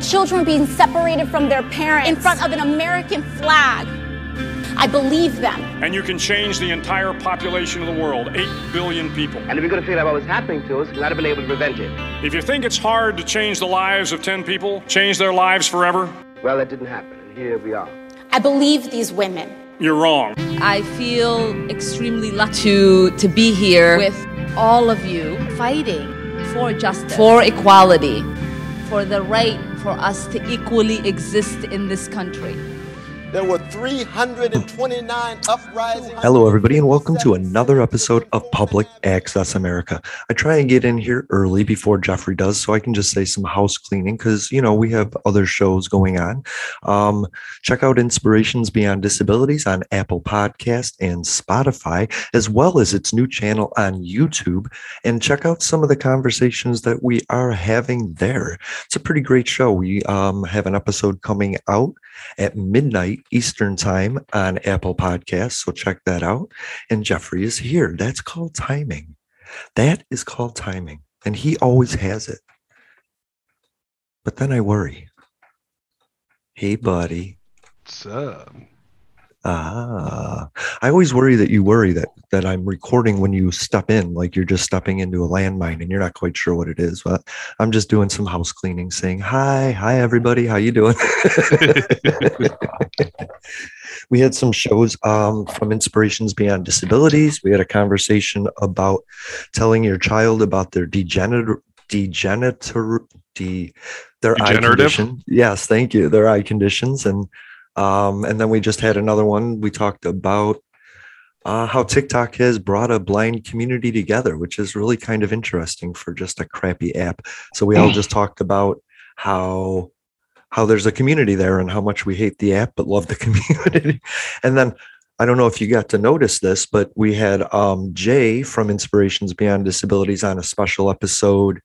children being separated from their parents in front of an American flag. I believe them. And you can change the entire population of the world, 8 billion people. And if we could have figured out what was happening to us, we might have been able to prevent it. If you think it's hard to change the lives of 10 people, change their lives forever, well, that didn't happen, and here we are. I believe these women. You're wrong. I feel extremely lucky to, to be here with all of you fighting for justice, for equality, for the right for us to equally exist in this country. There were 329 uprisings. Hello, everybody, and welcome to another episode of Public Access America. I try and get in here early before Jeffrey does, so I can just say some house cleaning because, you know, we have other shows going on. Um, check out Inspirations Beyond Disabilities on Apple Podcast and Spotify, as well as its new channel on YouTube, and check out some of the conversations that we are having there. It's a pretty great show. We um, have an episode coming out at midnight Eastern Time on Apple Podcasts. So check that out. And Jeffrey is here. That's called timing. That is called timing. And he always has it. But then I worry. Hey, buddy. What's up? Ah, I always worry that you worry that that I'm recording when you step in, like you're just stepping into a landmine and you're not quite sure what it is. But I'm just doing some house cleaning, saying hi, hi everybody, how you doing? we had some shows um, from Inspirations Beyond Disabilities. We had a conversation about telling your child about their degenerative degenerative de, their eye condition. Yes, thank you. Their eye conditions and um, and then we just had another one. We talked about uh, how TikTok has brought a blind community together, which is really kind of interesting for just a crappy app. So we all just talked about how how there's a community there and how much we hate the app but love the community. and then I don't know if you got to notice this, but we had um, Jay from Inspirations Beyond Disabilities on a special episode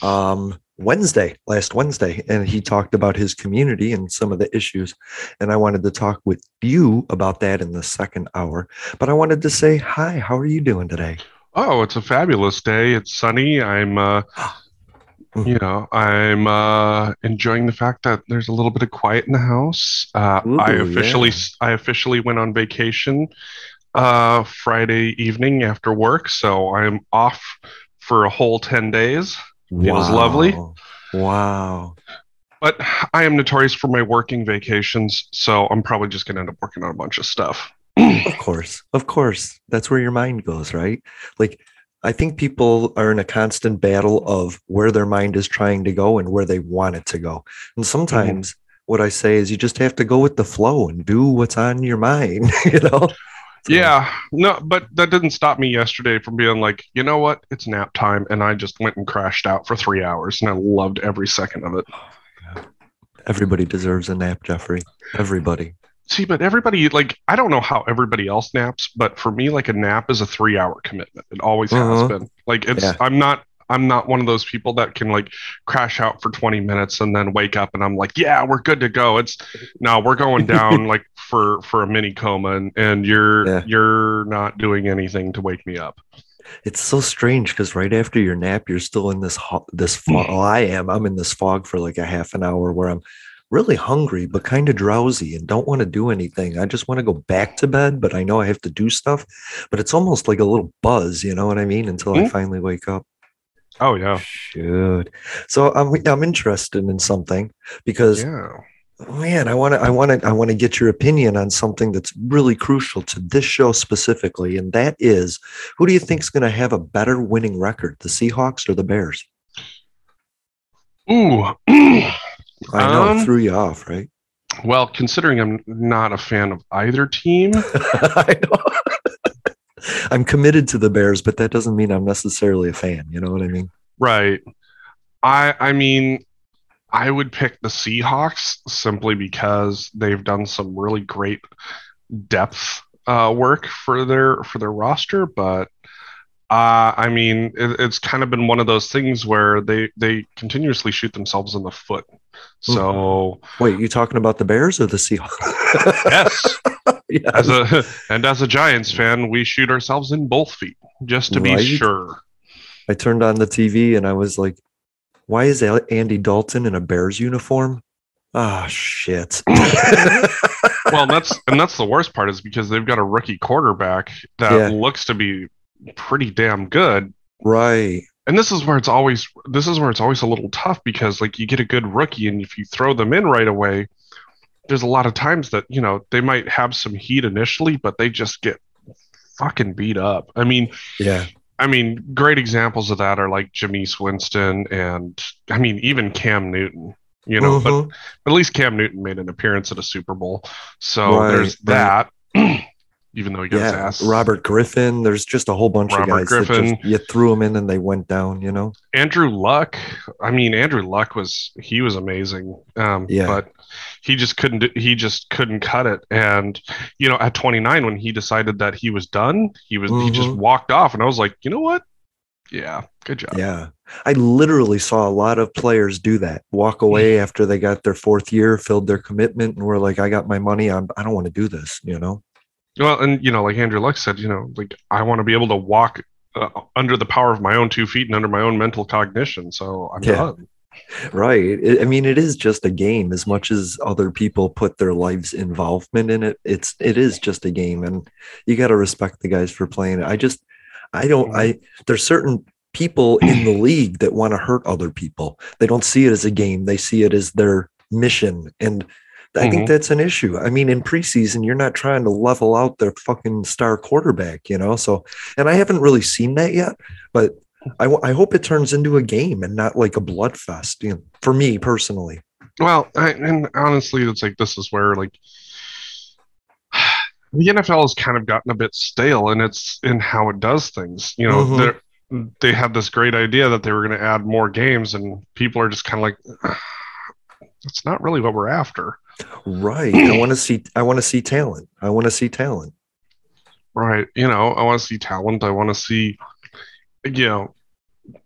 um, Wednesday, last Wednesday, and he talked about his community and some of the issues. And I wanted to talk with you about that in the second hour. But I wanted to say hi. How are you doing today? Oh, it's a fabulous day. It's sunny. I'm, uh, you know, I'm uh, enjoying the fact that there's a little bit of quiet in the house. Uh, Ooh, I officially, yeah. I officially went on vacation uh, Friday evening after work, so I'm off for a whole ten days. Wow. lovely. Wow. But I am notorious for my working vacations, so I'm probably just going to end up working on a bunch of stuff. of course. Of course. That's where your mind goes, right? Like, I think people are in a constant battle of where their mind is trying to go and where they want it to go. And sometimes mm-hmm. what I say is you just have to go with the flow and do what's on your mind, you know? So. Yeah, no, but that didn't stop me yesterday from being like, you know what, it's nap time, and I just went and crashed out for three hours, and I loved every second of it. Everybody deserves a nap, Jeffrey. Everybody. See, but everybody like I don't know how everybody else naps, but for me, like a nap is a three-hour commitment. It always uh-huh. has been. Like it's yeah. I'm not I'm not one of those people that can like crash out for 20 minutes and then wake up and I'm like, yeah, we're good to go. It's no, we're going down like for for a mini coma and, and you're yeah. you're not doing anything to wake me up. It's so strange because right after your nap, you're still in this ho- this fog. well, I am. I'm in this fog for like a half an hour where I'm really hungry but kind of drowsy and don't want to do anything. I just want to go back to bed, but I know I have to do stuff. But it's almost like a little buzz, you know what I mean? Until mm-hmm. I finally wake up. Oh yeah. Shoot. So I'm I'm interested in something because Yeah. man, I want to I want to I want to get your opinion on something that's really crucial to this show specifically, and that is who do you think is going to have a better winning record, the Seahawks or the Bears? Ooh. I know, Um, it threw you off, right? well, considering I'm not a fan of either team, I know. I'm committed to the Bears, but that doesn't mean I'm necessarily a fan. You know what I mean? right. I I mean I would pick the Seahawks simply because they've done some really great depth uh, work for their for their roster, but uh, I mean it, it's kind of been one of those things where they they continuously shoot themselves in the foot. So Wait, you talking about the Bears or the Seahawks? yes, Yeah. as a and as a Giants fan, we shoot ourselves in both feet just to Right. be sure. I turned on the TV and I was like, why is Al- Andy Dalton in a Bears uniform? Ah, shit. Well, that's and that's the worst part is because they've got a rookie quarterback that Yeah. looks to be pretty damn good. right. And this is where it's always this is where it's always a little tough because like you get a good rookie and if you throw them in right away, there's a lot of times that, you know, they might have some heat initially, but they just get fucking beat up. I mean, Yeah. I mean, great examples of that are like Jameis Winston and I mean even Cam Newton. You know, but Mhm. at least Cam Newton made an appearance at a Super Bowl. So Right, there's right. that. Even though he got his yeah. ass. Robert Griffin. There's just a whole bunch Robert of guys that Griffin. just, you threw them in and they went down, you know? Andrew Luck. I mean, Andrew Luck was he was amazing. Um, Yeah. but he just couldn't he just couldn't cut it. And you know, at 29, when he decided that he was done, he was he just Mhm. walked off, and I was like, you know what? Yeah, good job. Yeah. I literally saw a lot of players do that. Walk away after they got their fourth year, filled their commitment, and were like, I got my money. I'm, I don't want to do this, you know? Well, and you know, like Andrew Luck said, you know, like I want to be able to walk uh, under the power of my own two feet and under my own mental cognition. So I'm Yeah. done. Right. I mean, it is just a game. As much as other people put their lives involvement in it, it's it is just a game, and you got to respect the guys for playing it. I just, I don't. I there's certain people in the league that want to hurt other people. They don't see it as a game. They see it as their mission, and I think Mhm. that's an issue. I mean, in preseason, you're not trying to level out their fucking star quarterback, you know. So, and I haven't really seen that yet, but I, I hope it turns into a game and not like a blood fest. You know, for me personally. Well, I, and honestly, it's like this is where like the NFL has kind of gotten a bit stale in its in how it does things. You know, Mhm. they're they had this great idea that they were going to add more games, and people are just kind of like, that's not really what we're after. Right. I want to see. I want to see talent. I want to see talent. Right. You know, I want to see talent. I want to see, you know,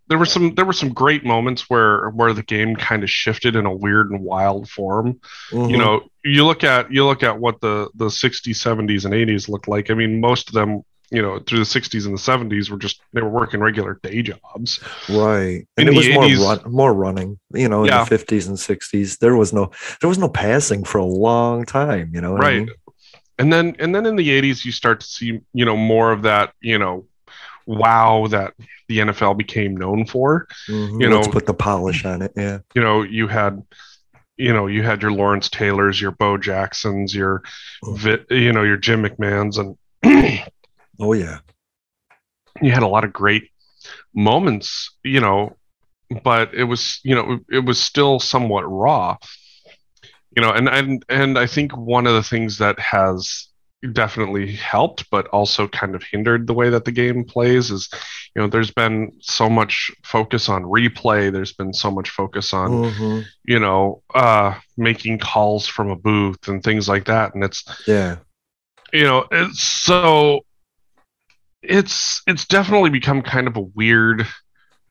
there were some there were some great moments where where the game kind of shifted in a weird and wild form. You Mhm. know, you look at you look at what the the 60s, 70s, and 80s looked like. I mean, most of them, you know, through the 60s and the 70s were just they were working regular day jobs. Right. In And it was more run, more running. You know, in Yeah. the fifties and sixties, there was no there was no passing for a long time. You know, what I right mean? and then and then in the 80s you start to see you know more of that you know wow that the nfl became known for Mhm. You Let's know- put the polish on it. Yeah. you know you had you know you had your lawrence taylors your bo jacksons your Vi- you know your jim mcmahons and Oh yeah. you had a lot of great moments you know but it was you know it was still somewhat raw you know and and and i think one of the things that has definitely helped but also kind of hindered the way that the game plays is you know there's been so much focus on replay there's been so much focus on Mhm. you know uh making calls from a booth and things like that and it's Yeah. you know it's so it's it's definitely become kind of a weird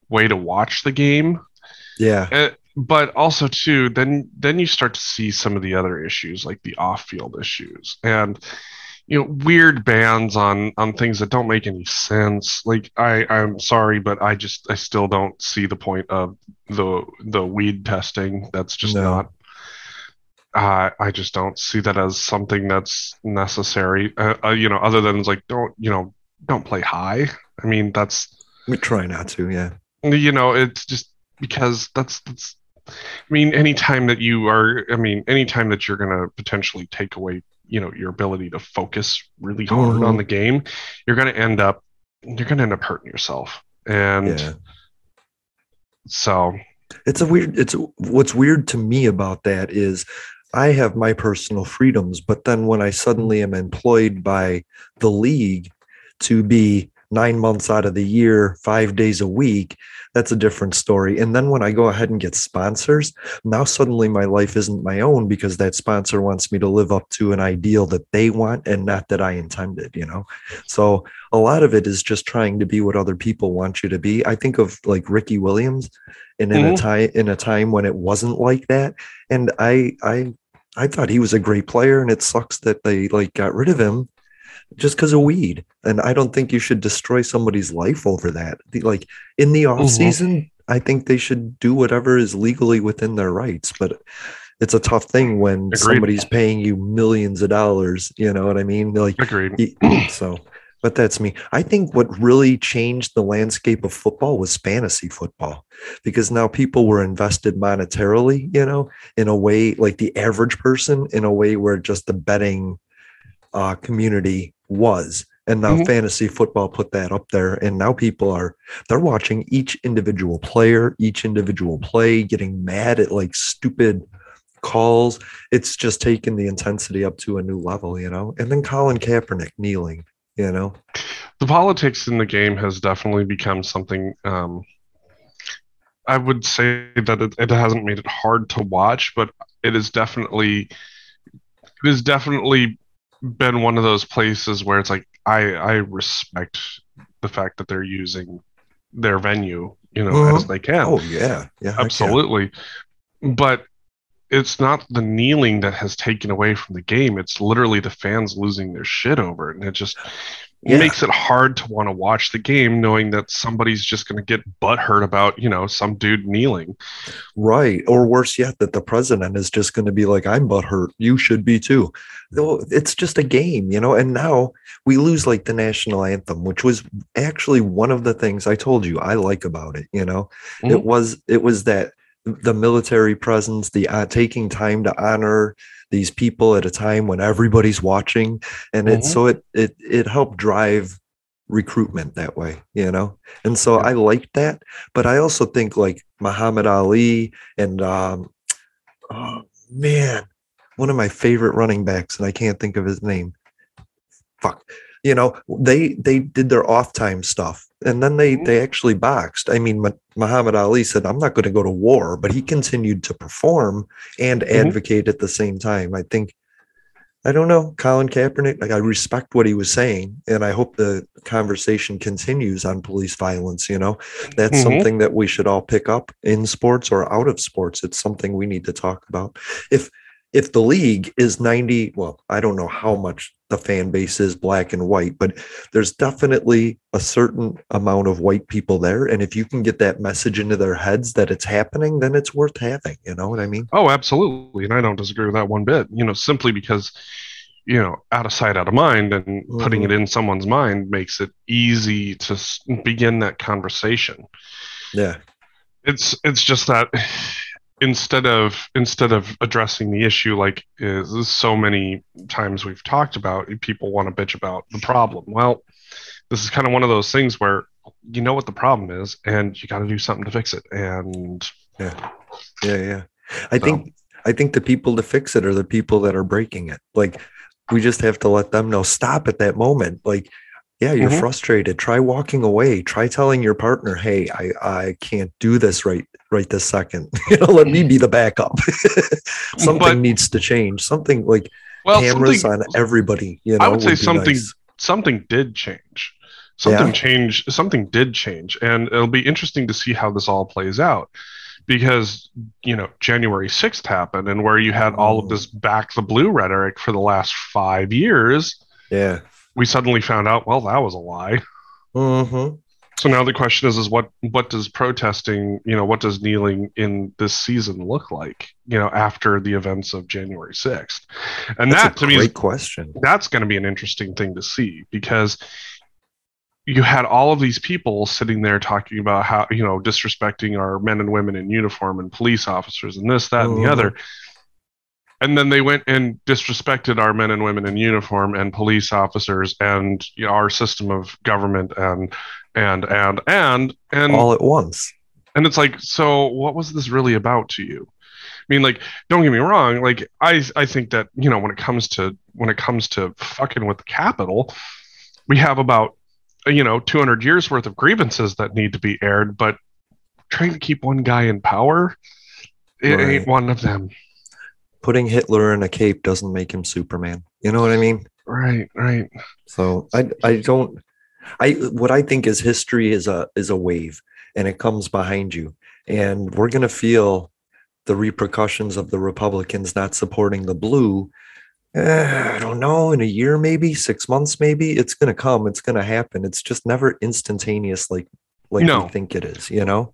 way to watch the game Yeah. Uh, but also too then then you start to see some of the other issues like the off-field issues and you know weird bans on on things that don't make any sense like i i'm sorry but i just i still don't see the point of the the weed testing that's just No. not uh, I just don't see that as something that's necessary. Uh, uh, you know, other than it's like don't you know don't play high. I mean, that's We try not to. Yeah. you know, it's just because that's that's. I mean, anytime that you are, I mean, anytime that you're going to potentially take away, you know, your ability to focus really hard mm-hmm. on the game, you're going to end up, you're going to end up hurting yourself. And yeah. so it's a weird, it's what's weird to me about that is I have my personal freedoms, but then when I suddenly am employed by the league to be nine months out of the year, five days a week, that's a different story. And then when I go ahead and get sponsors, now suddenly my life isn't my own because that sponsor wants me to live up to an ideal that they want and not that I intended, you know? So a lot of it is just trying to be what other people want you to be. I think of like Ricky Williams and in mm-hmm. a time in a time when it wasn't like that. And I I I thought he was a great player and it sucks that they like got rid of him just because of weed. And I don't think you should destroy somebody's life over that. Like in the off mm-hmm. season, I think they should do whatever is legally within their rights. But it's a tough thing when Agreed. somebody's paying you millions of dollars. You know what I mean? Like, Agreed. So, but that's me. I think what really changed the landscape of football was fantasy football because now people were invested monetarily, you know, in a way like the average person, in a way where just the betting uh, community was and now mm-hmm. fantasy football put that up there and now people are they're watching each individual player each individual play getting mad at like stupid calls. It's just taken the intensity up to a new level you know? And then colin kaepernick kneeling you know? The politics in the game has definitely become something um i would say that it, it hasn't made it hard to watch but it is definitely it is definitely been one of those places where it's like I I respect the fact that they're using their venue, you know, uh-huh. as they can. Oh yeah, yeah, absolutely. But it's not the kneeling that has taken away from the game. It's literally the fans losing their shit over it, and it just yeah. makes it hard to want to watch the game knowing that somebody's just going to get butthurt about you know some dude kneeling right or worse yet that the president is just going to be like i'm butthurt you should be too it's just a game you know and now we lose like the national anthem which was actually one of the things i told you i like about it you know mm-hmm. it was it was that the military presence the uh, taking time to honor these people at a time when everybody's watching. And mm-hmm. it so it it it helped drive recruitment that way you know? And so i liked that but i also think like muhammad ali and um oh man one of my favorite running backs and i can't think of his name. Fuck. You know they they did their off time stuff and then they mm-hmm. they actually boxed i mean muhammad ali said i'm not going to go to war but he continued to perform and mm-hmm. advocate at the same time i think i don't know colin kaepernick like i respect what he was saying and i hope the conversation continues on police violence you know that's mm-hmm. something that we should all pick up in sports or out of sports it's something we need to talk about if if the league is 90 well i don't know how much the fan base is black and white but there's definitely a certain amount of white people there and if you can get that message into their heads that it's happening then it's worth having you know what i mean oh absolutely and i don't disagree with that one bit you know simply because you know out of sight out of mind and mm-hmm. putting it mm-hmm. in someone's mind makes it easy to begin that conversation yeah it's it's just that instead of instead of addressing the issue like is so many times we've talked about people want to bitch about the problem. Well this is kind of one of those things where you know what the problem is and you got to do something to fix it and yeah. Yeah yeah. I so. think i think the people to fix it are the people that are breaking it. Like we just have to let them know stop at that moment. Like yeah you're mm-hmm. frustrated try walking away try telling your partner hey i i can't do this right right this second you know let me be the backup something but, needs to change something like well, cameras on everybody you know i would say would something nice. something did change something yeah. changed something did change and it'll be interesting to see how this all plays out because you know January 6th happened and where you had all of mm. this back the blue rhetoric for the last 5 years yeah we suddenly found out, well, that was a lie. Mm-hmm. So now the question is, is what what does protesting, you know, what does kneeling in this season look like, you know, after the events of January sixth? And that's that to me is question. That's going to be an interesting thing to see because you had all of these people sitting there talking about how you know disrespecting our men and women in uniform and police officers and this that and the Mhm. other and then they went and disrespected our men and women in uniform and police officers and you know, our system of government and and and and and all at once. and it's like so what was this really about to you i mean like don't get me wrong like i i think that you know when it comes to when it comes to fucking with the capital we have about you know 200 years worth of grievances that need to be aired but trying to keep one guy in power it Right. ain't one of them Putting Hitler in a cape doesn't make him Superman. You know what I mean? right right So I I don't I what I think is history is a is a wave and it comes behind you. And we're gonna feel the repercussions of the Republicans not supporting the blue. eh, I don't know, in a year, maybe six months, maybe it's gonna come. It's gonna happen. It's just never instantaneous like like No. we think it is, you know?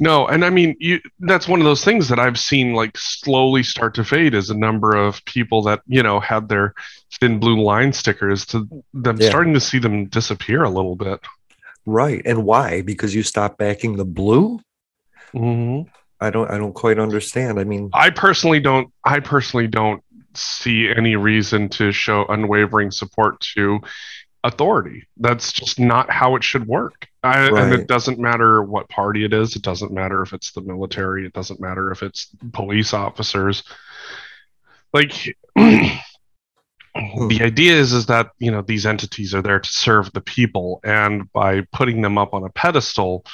No, and I mean, you, that's one of those things that I've seen like slowly start to fade is a number of people that, you know, had their thin blue line stickers to them Yeah. starting to see them disappear a little bit. Right. And why? Because you stop backing the blue? Mm-hmm. I don't I don't quite understand. I mean I personally don't, I personally don't see any reason to show unwavering support to authority. That's just not how it should work. I, And it doesn't matter what party it is. It doesn't matter if it's the military. It doesn't matter if it's police officers. Like hmm. the idea is is that you know these entities are there to serve the people, and by putting them up on a pedestal,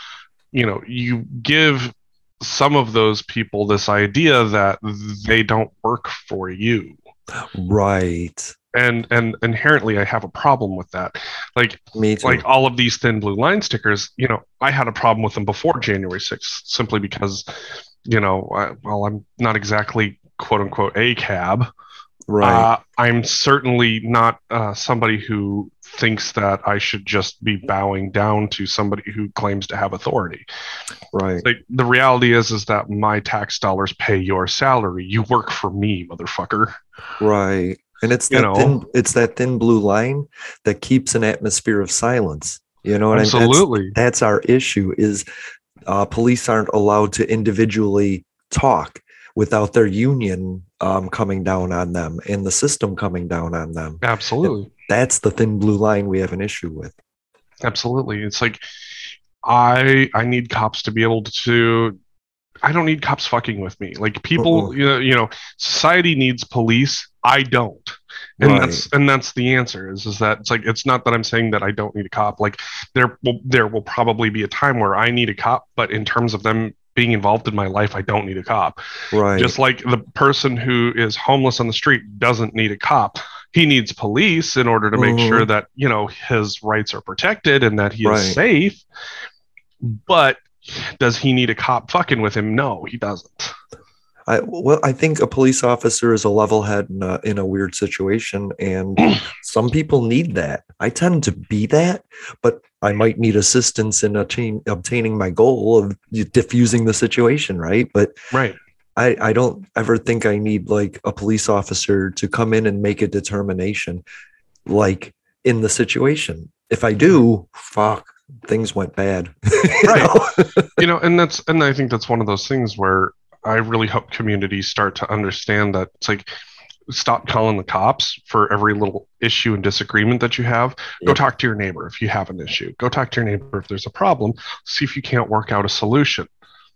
you know you give some of those people this idea that they don't work for you right. And and inherently i have a problem with that like Me too. like all of these thin blue line stickers you know i had a problem with them before january 6th simply because you know I, well i'm not exactly quote unquote a cab right. uh, i'm certainly not uh, somebody who thinks that i should just be bowing down to somebody who claims to have authority right. like the reality is is that my tax dollars pay your salary you work for me motherfucker Right. And it's You that know. thin it's that thin blue line that keeps an atmosphere of silence. You know what I mean? That's- absolutely That's, our issue is uh, police aren't allowed to individually talk without their union um, coming down on them and the system coming down on them. absolutely That's the thin blue line we have an issue with. absolutely it's like i i need cops to be able to i don't need cops fucking with me like people Uh-uh. you know, you know society needs police i don't and Right. that's and that's the answer is is that it's like it's not that i'm saying that i don't need a cop like there will there will probably be a time where i need a cop but in terms of them being involved in my life i don't need a cop Right. just like the person who is homeless on the street doesn't need a cop he needs police in order to make Mhm. sure that you know his rights are protected and that he Right. is safe but does he need a cop fucking with him no he doesn't I, well, I think a police officer is a level head in a, in a weird situation, and some people need that. I tend to be that, but I might need assistance in attain, obtaining my goal of diffusing the situation, right? But right I, I don't ever think I need like a police officer to come in and make a determination, like in the situation. If I do, fuck, things went bad. You Right. know? you know and that's and i think that's one of those things where i really hope communities start to understand that it's like stop calling the cops for every little issue and disagreement that you have go talk to your neighbor if you have an issue go talk to your neighbor if there's a problem see if you can't work out a solution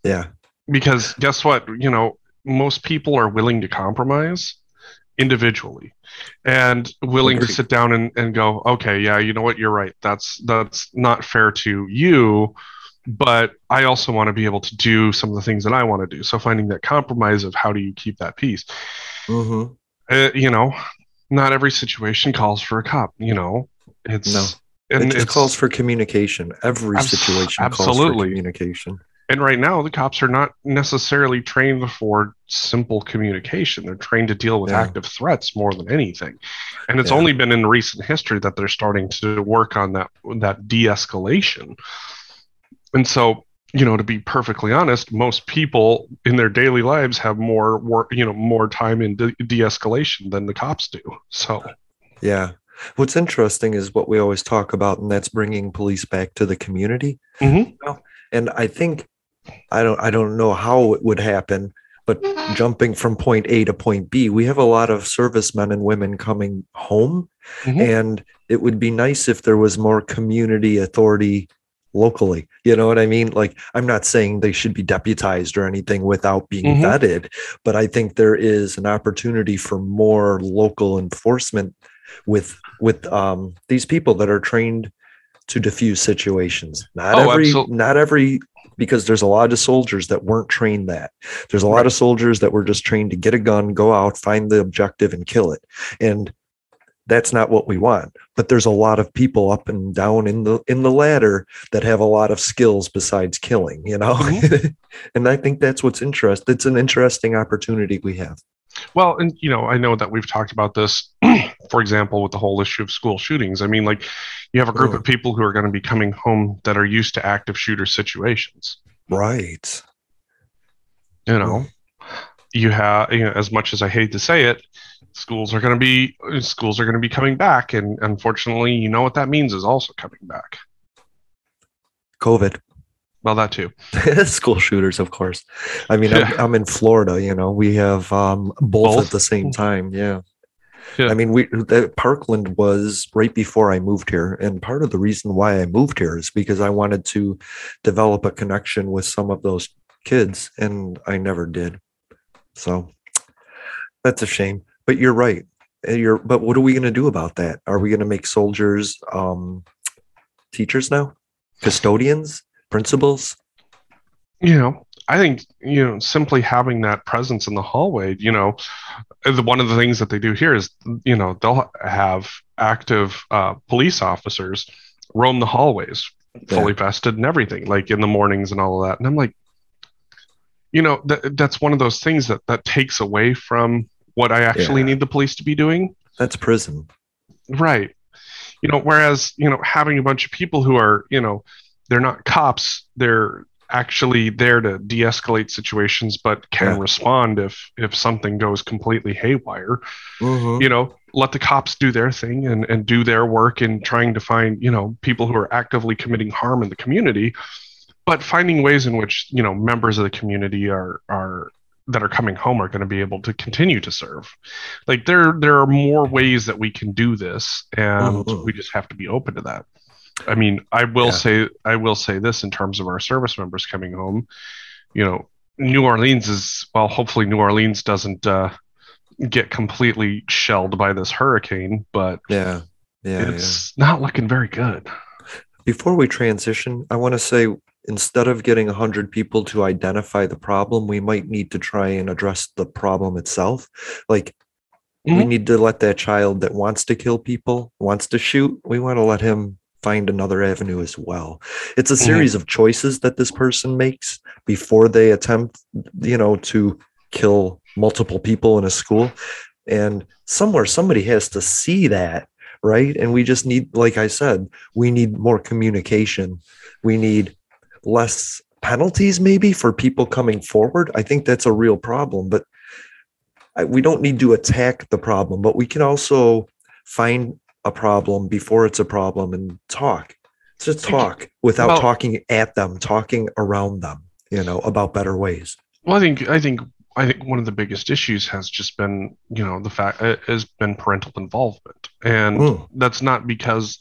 yeah. because guess what you know most people are willing to compromise individually and willing to sit down and, and go okay yeah you know what you're right that's that's not fair to you but i also want to be able to do some of the things that i want to do so finding that compromise of how do you keep that peace hmm uh, you know not every situation calls for a cop you know it's No. it it's- calls for communication. Every situation calls for absolutely. communication. And right now, the cops are not necessarily trained for simple communication. They're trained to deal with Yeah. active threats more than anything. And it's Yeah. only been in recent history that they're starting to work on that that de-escalation. And so, you know, to be perfectly honest, most people in their daily lives have more work, you know, more time in de- de-escalation than the cops do. So, Yeah. What's interesting is what we always talk about, and that's bringing police back to the community. Mm-hmm. And I think I don't I don't know how it would happen, but jumping from point A to point B, we have a lot of servicemen and women coming home, mm-hmm. and it would be nice if there was more community authority locally. You know what I mean? Like, I'm not saying they should be deputized or anything without being mm-hmm. vetted, but I think there is an opportunity for more local enforcement with with um, these people that are trained to diffuse situations. Not oh, every absolutely. not every because there's a lot of soldiers that weren't trained that. There's a lot right. of soldiers that were just trained to get a gun, go out, find the objective and kill it. And that's not what we want but there's a lot of people up and down in the in the ladder that have a lot of skills besides killing you know mm-hmm. and i think that's what's interesting it's an interesting opportunity we have well and you know i know that we've talked about this for example with the whole issue of school shootings. I mean like you have a group of people who are going to be coming home that are used to active shooter situations. Right. You know you have you know as much as i hate to say it schools are going to be schools are going to be coming back and unfortunately you know what that means is also coming back. Covid well that too school shooters of course i mean yeah. I'm, I'm, in florida you know we have um, both, both, at the same time yeah. yeah i mean we parkland was right before i moved here and part of the reason why i moved here is because i wanted to develop a connection with some of those kids and i never did so that's a shame but you're right. You're, but what are we going to do about that? Are we going to make soldiers um, teachers now, custodians, principals? You know, I think you know simply having that presence in the hallway. You know, one of the things that they do here is you know they'll have active uh, police officers roam the hallways, fully vested and everything, like in the mornings and all of that. And I'm like, you know, that that's one of those things that that takes away from what I actually yeah. need the police to be doing. That's prison. Right. You know, whereas, you know, having a bunch of people who are, you know, they're not cops, they're actually there to de-escalate situations but can yeah. respond if if something goes completely haywire mm-hmm. you know let the cops do their thing and and do their work in trying to find you know people who are actively committing harm in the community but finding ways in which you know members of the community are are that are coming home are going to be able to continue to serve. Like there there are more ways that we can do this and mm-hmm. we just have to be open to that. I mean, I will yeah. say I will say this in terms of our service members coming home, you know, New Orleans is well, hopefully New Orleans doesn't uh, get completely shelled by this hurricane, but yeah. Yeah, it's yeah. not looking very good. Before we transition, I want to say instead of getting 100 people to identify the problem, we might need to try and address the problem itself. Like, mm-hmm. we need to let that child that wants to kill people, wants to shoot, we want to let him find another avenue as well. It's a mm-hmm. series mm-hmm. of choices that this person makes before they attempt, you know, to kill multiple people in a school. And somewhere somebody has to see that, right? And we just need, like I said, we need more communication. We need less penalties maybe for people coming forward i think that's a real problem but we don't need to attack the problem but we can also find a problem before it's a problem and talk. Just talk without well, talking at them talking around them you know about better ways. Well i think i think i think one of the biggest issues has just been you know the fact uh, has been parental involvement. And mm. that's not because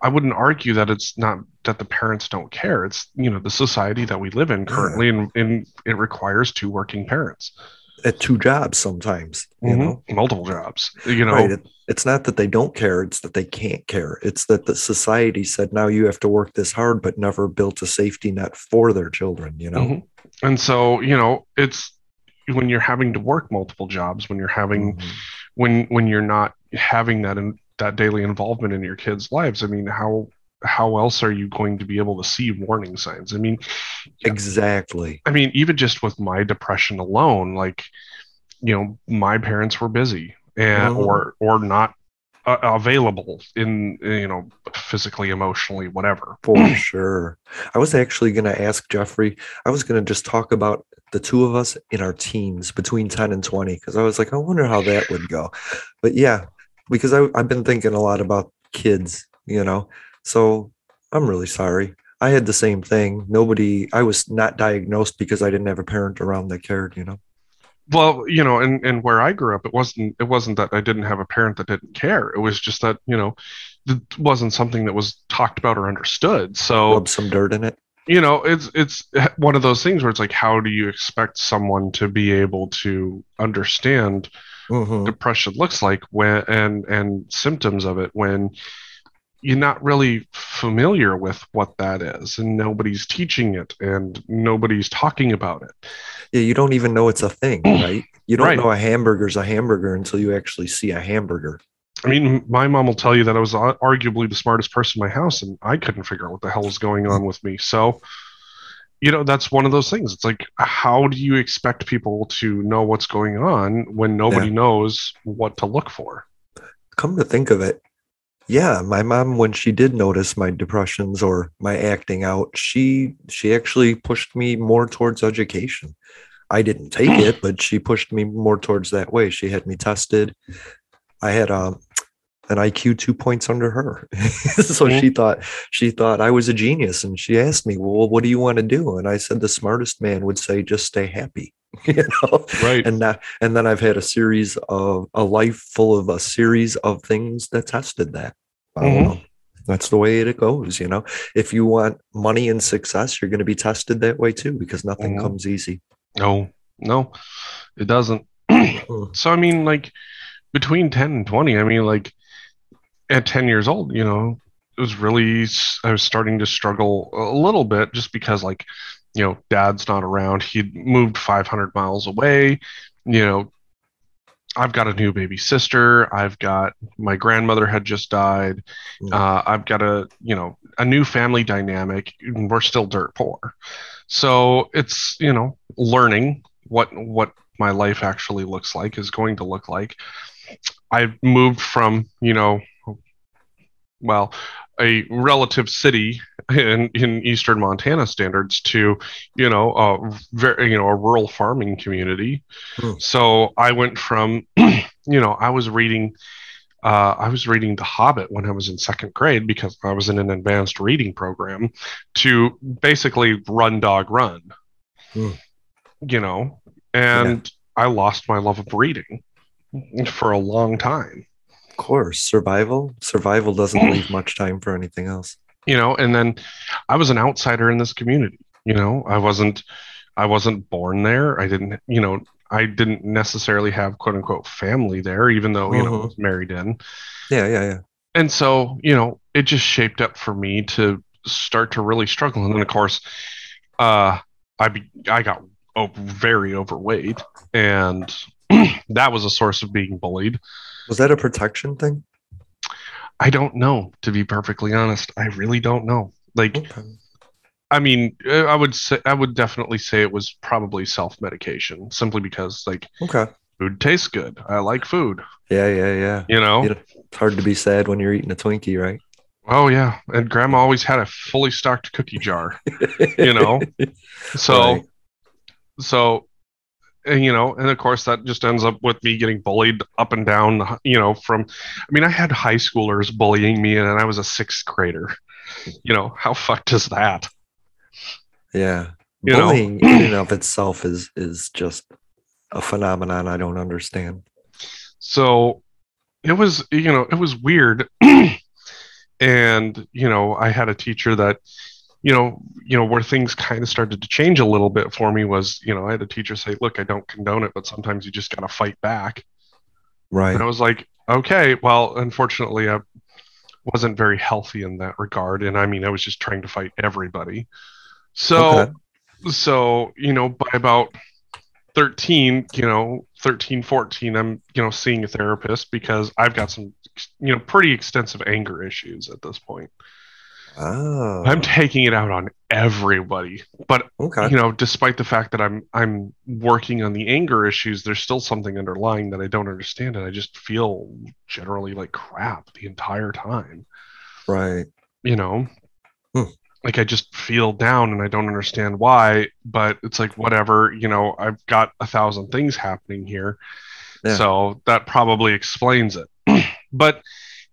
I wouldn't argue that it's not that the parents don't care. It's you know the society that we live in currently, and, and it requires two working parents at two jobs sometimes. You mm-hmm. know, multiple jobs. You know, right. it, it's not that they don't care; it's that they can't care. It's that the society said now you have to work this hard, but never built a safety net for their children. You know, mm-hmm. and so you know it's when you're having to work multiple jobs, when you're having mm-hmm. when when you're not having that in, that daily involvement in your kids' lives. I mean, how how else are you going to be able to see warning signs? I mean, exactly. I mean, even just with my depression alone, like you know, my parents were busy and or or not uh, available in you know physically emotionally whatever for sure i was actually going to ask jeffrey i was going to just talk about the two of us in our teens between 10 and 20 because i was like i wonder how that would go but yeah because I, I've been thinking a lot about kids, you know. So I'm really sorry. I had the same thing. Nobody, I was not diagnosed because I didn't have a parent around that cared, you know. Well, you know, and and where I grew up, it wasn't it wasn't that I didn't have a parent that didn't care. It was just that you know, it wasn't something that was talked about or understood. So rub some dirt in it. You know, it's it's one of those things where it's like, how do you expect someone to be able to understand mm-hmm. depression looks like when and and symptoms of it when you're not really familiar with what that is and nobody's teaching it and nobody's talking about it. Yeah you don't even know it's a thing right? You don't right. know a hamburger's a hamburger until you actually see a hamburger. I mean my mom will tell you that i was arguably the smartest person in my house and i couldn't figure out what the hell was going on with me. So you know that's one of those things. It's like how do you expect people to know what's going on when nobody yeah. knows what to look for? Come to think of it yeah my mom when she did notice my depressions or my acting out she she actually pushed me more towards education i didn't take it but she pushed me more towards that way she had me tested i had um an IQ two points under her. so mm-hmm. she thought she thought I was a genius, and she asked me, "Well, what do you want to do?" And I said, "The smartest man would say, just stay happy." you know, right? And that, and then I've had a series of a life full of a series of things that tested that. Mm-hmm. That's the way it goes. You know, if you want money and success, you're going to be tested that way too, because nothing mm-hmm. comes easy. No, no, it doesn't. so I mean, like between ten and twenty, I mean, like at 10 years old, you know, it was really, I was starting to struggle a little bit just because, like, you know, dad's not around. He'd moved 500 miles away. You know, I've got a new baby sister. I've got my grandmother had just died. Mm. Uh, I've got a, you know, a new family dynamic. we're still dirt poor. So it's, you know, learning what, what my life actually looks like is going to look like. I've moved from, you know, well, a relative city in, in eastern Montana standards to, you know, a very, you know, a rural farming community. Hmm. So I went from, you know, I was reading, uh, I was reading The Hobbit when I was in second grade because I was in an advanced reading program to basically run, dog, run. Hmm. You know, and yeah. I lost my love of reading for a long time Of course survival survival doesn't leave much time for anything else you know and then i was an outsider in this community you know? I wasn't i wasn't born there. I didn't you know i didn't necessarily have quote unquote family there even though you mm-hmm. know i was married in. Yeah yeah yeah. And so you know it just shaped up for me to start to really struggle. And then of course uh i be, i got oh, very overweight. And that was a source of being bullied. Was that a protection thing? I don't know, to be perfectly honest. I really don't know. Like, okay. I mean, uh, I would say I would definitely say it was probably self medication, simply because like, okay, food tastes good. I like food. Yeah, yeah, yeah. You know, it's hard to be sad when you're eating a Twinkie, right? Oh yeah, and Grandma always had a fully stocked cookie jar. you know, so right. so and you know and of course that just ends up with me getting bullied up and down you know from i mean i had high schoolers bullying me and i was a sixth grader. You know how fucked is that? Yeah. You bullying know? in and of itself is is just a phenomenon i don't understand. So it was you know it was weird. And you know i had a teacher that you know, you know, where things kind of started to change a little bit for me was, you know, I had a teacher say, "Look, I don't condone it, but sometimes you just got to fight back." Right. And I was like, "Okay, well, unfortunately, I wasn't very healthy in that regard, and I mean, I was just trying to fight everybody." So, okay. so you know, by about 13, you know, 13, 14, I'm, you know, seeing a therapist because I've got some, you know, pretty extensive anger issues at this point. Oh. I'm taking it out on everybody. But okay. you know, despite the fact that I'm I'm working on the anger issues, there's still something underlying that I don't understand and I just feel generally like crap the entire time. Right. You know. Hmm. Like I just feel down and I don't understand why, but it's like whatever, you know, I've got a thousand things happening here. Yeah. So that probably explains it. but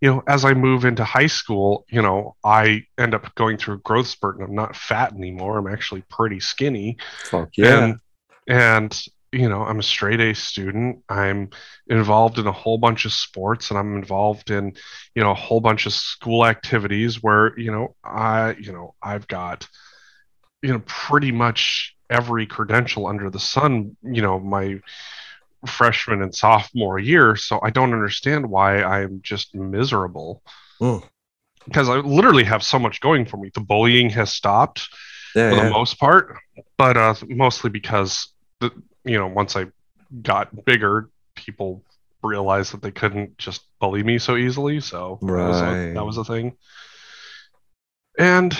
you know, as I move into high school, you know, I end up going through a growth spurt and I'm not fat anymore. I'm actually pretty skinny. Fuck yeah. And, and you know, I'm a straight A student. I'm involved in a whole bunch of sports and I'm involved in, you know, a whole bunch of school activities where, you know, I, you know, I've got, you know, pretty much every credential under the sun, you know, my freshman and sophomore year. So I don't understand why I'm just miserable. Mm. Because I literally have so much going for me. The bullying has stopped yeah, for yeah. the most part, but uh, mostly because the you know once I got bigger, people realized that they couldn't just bully me so easily. So right. that, was a, that was a thing. And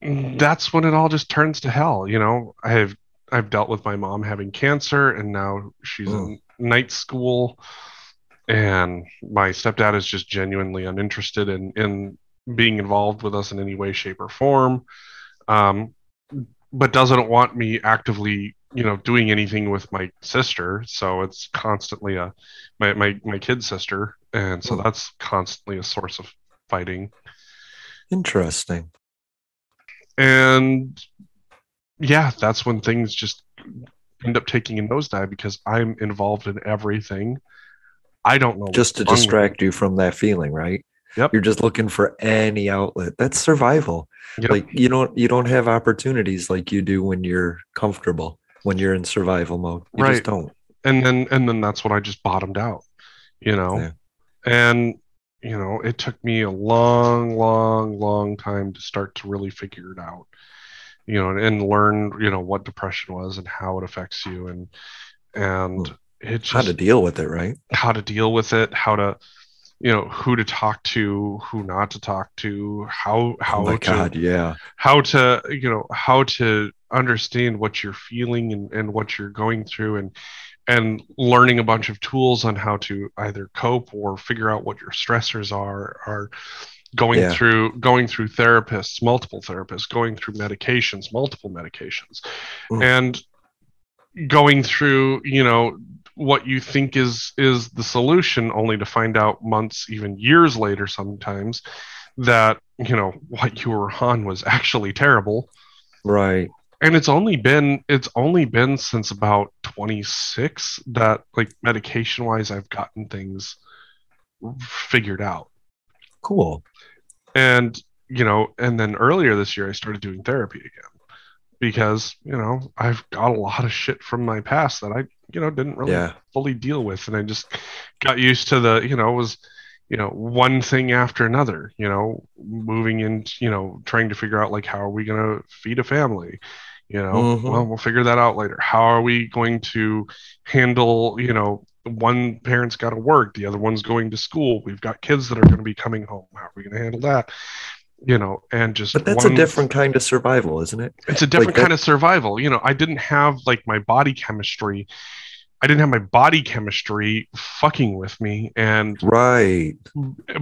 that's when it all just turns to hell. You know, I have I've dealt with my mom having cancer, and now she's oh. in night school. And my stepdad is just genuinely uninterested in in being involved with us in any way, shape, or form. Um, but doesn't want me actively, you know, doing anything with my sister. So it's constantly a my my my kid sister, and so oh. that's constantly a source of fighting. Interesting. And yeah, that's when things just end up taking a nosedive because I'm involved in everything. I don't know. Just to distract you from that feeling, right? Yep. You're just looking for any outlet. That's survival. Yep. Like you don't you don't have opportunities like you do when you're comfortable, when you're in survival mode. You right. just don't. And then and then that's when I just bottomed out, you know. Yeah. And you know, it took me a long, long, long time to start to really figure it out you know, and learn, you know, what depression was and how it affects you and and it just, how to deal with it, right? How to deal with it, how to you know who to talk to who not to talk to how how oh my to, God, yeah how to you know how to understand what you're feeling and, and what you're going through and and learning a bunch of tools on how to either cope or figure out what your stressors are are going yeah. through going through therapists multiple therapists going through medications multiple medications mm. and going through you know what you think is is the solution only to find out months even years later sometimes that you know what you were on was actually terrible right and it's only been it's only been since about 26 that like medication wise i've gotten things figured out cool and you know and then earlier this year i started doing therapy again because you know i've got a lot of shit from my past that i you know didn't really yeah. fully deal with and i just got used to the you know was you know one thing after another you know moving into you know trying to figure out like how are we going to feed a family you know mm-hmm. well we'll figure that out later how are we going to handle you know one parent's got to work the other one's going to school we've got kids that are going to be coming home how are we going to handle that? You know and just but that's one, a different kind of survival isn't it? It's a different like kind of survival you know i didn't have like my body chemistry i didn't have my body chemistry fucking with me and right.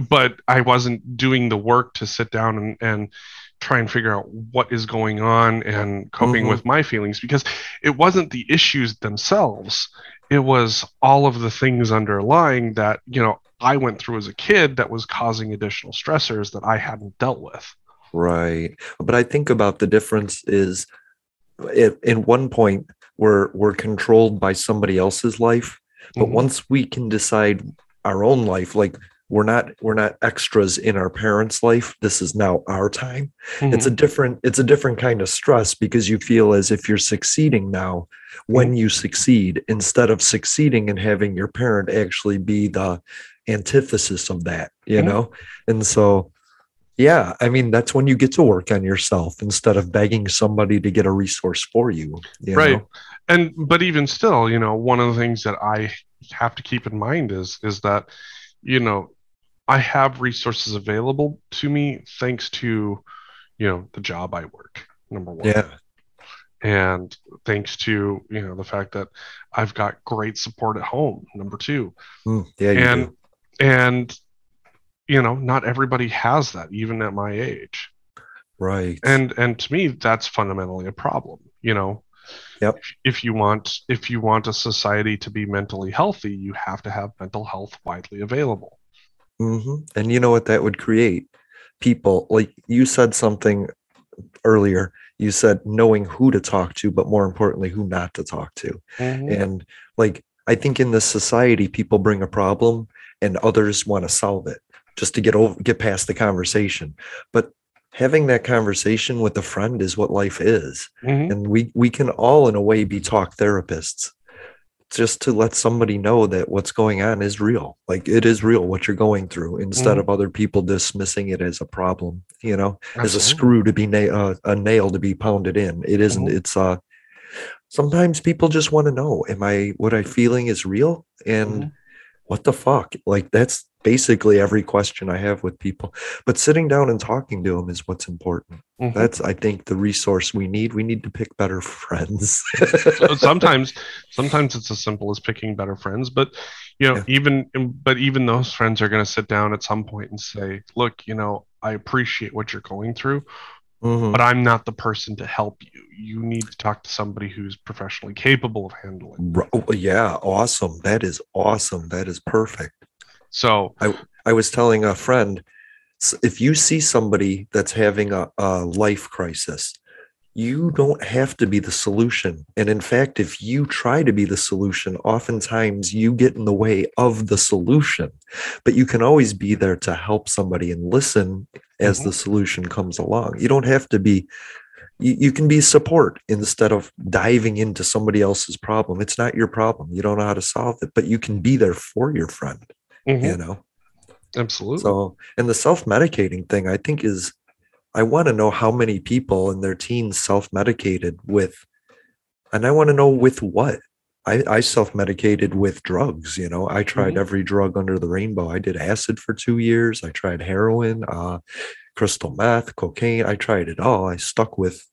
but i wasn't doing the work to sit down and, and try and figure out what is going on and coping mm-hmm. with my feelings because it wasn't the issues themselves it was all of the things underlying that you know i went through as a kid that was causing additional stressors that i hadn't dealt with right but i think about the difference is if in one point we're we're controlled by somebody else's life but mm-hmm. once we can decide our own life like we're not we're not extras in our parents life this is now our time mm-hmm. it's a different it's a different kind of stress because you feel as if you're succeeding now when mm-hmm. you succeed instead of succeeding and having your parent actually be the antithesis of that you mm-hmm. know and so yeah i mean that's when you get to work on yourself instead of begging somebody to get a resource for you, you right know? and but even still you know one of the things that i have to keep in mind is is that you know I have resources available to me thanks to, you know, the job I work. Number one. Yeah. And thanks to you know the fact that I've got great support at home. Number two. Mm, yeah. and do. and you know not everybody has that even at my age. Right. And and to me that's fundamentally a problem. You know. Yep. If you want if you want a society to be mentally healthy, you have to have mental health widely available. Mm-hmm. And you know what that would create? People like you said something earlier. You said knowing who to talk to, but more importantly, who not to talk to. Mm-hmm. And like I think in this society, people bring a problem and others want to solve it just to get over get past the conversation. But having that conversation with a friend is what life is. Mm-hmm. And we we can all in a way be talk therapists just to let somebody know that what's going on is real. Like it is real what you're going through instead mm. of other people dismissing it as a problem, you know, Absolutely. as a screw to be na- uh, a nail to be pounded in. It isn't. Mm. It's uh sometimes people just want to know am I what I feeling is real and mm. What the fuck? Like that's basically every question I have with people. But sitting down and talking to them is what's important. Mm-hmm. That's I think the resource we need. We need to pick better friends. sometimes sometimes it's as simple as picking better friends, but you know, yeah. even but even those friends are going to sit down at some point and say, "Look, you know, I appreciate what you're going through." Mm-hmm. But I'm not the person to help you. You need to talk to somebody who's professionally capable of handling. Oh, yeah, awesome. That is awesome. That is perfect. So I, I was telling a friend if you see somebody that's having a, a life crisis, you don't have to be the solution. And in fact, if you try to be the solution, oftentimes you get in the way of the solution. But you can always be there to help somebody and listen as mm-hmm. the solution comes along. You don't have to be, you, you can be support instead of diving into somebody else's problem. It's not your problem. You don't know how to solve it, but you can be there for your friend mm-hmm. you know absolutely so and the self-medicating thing i think is i want to know how many people in their teens self-medicated with and i want to know with what. I, I self-medicated with drugs you know? I tried mm-hmm. every drug under the rainbow. I did acid for two years. I tried heroin uh, crystal meth cocaine. I tried it all. I stuck with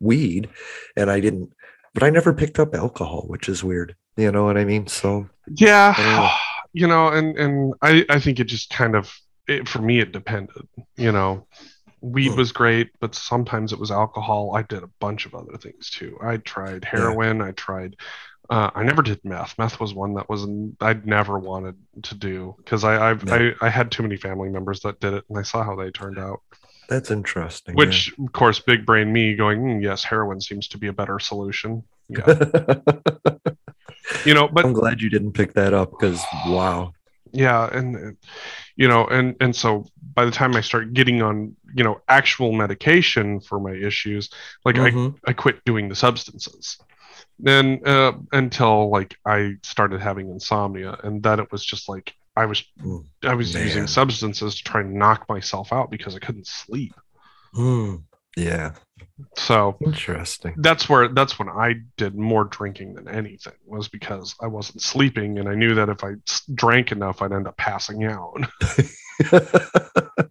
weed and i didn't but i never picked up alcohol which is weird. You know what i mean? So yeah you know, and and I I think it just kind of it, for me it depended. You know, weed was great, but sometimes it was alcohol. I did a bunch of other things too. I tried heroin. Yeah. I tried. Uh, I never did meth. Meth was one that was I'd never wanted to do because I I've, I I had too many family members that did it, and I saw how they turned out. That's interesting. Which, yeah. of course, big brain me going, mm, yes, heroin seems to be a better solution. Yeah. you know but i'm glad you didn't pick that up because wow yeah and you know and and so by the time i start getting on you know actual medication for my issues like mm-hmm. i i quit doing the substances then uh, until like i started having insomnia and then it was just like i was mm, i was Man. using substances to try and knock myself out because i couldn't sleep mm, yeah so interesting. That's where that's when I did more drinking than anything was because I wasn't sleeping and I knew that if I drank enough I'd end up passing out.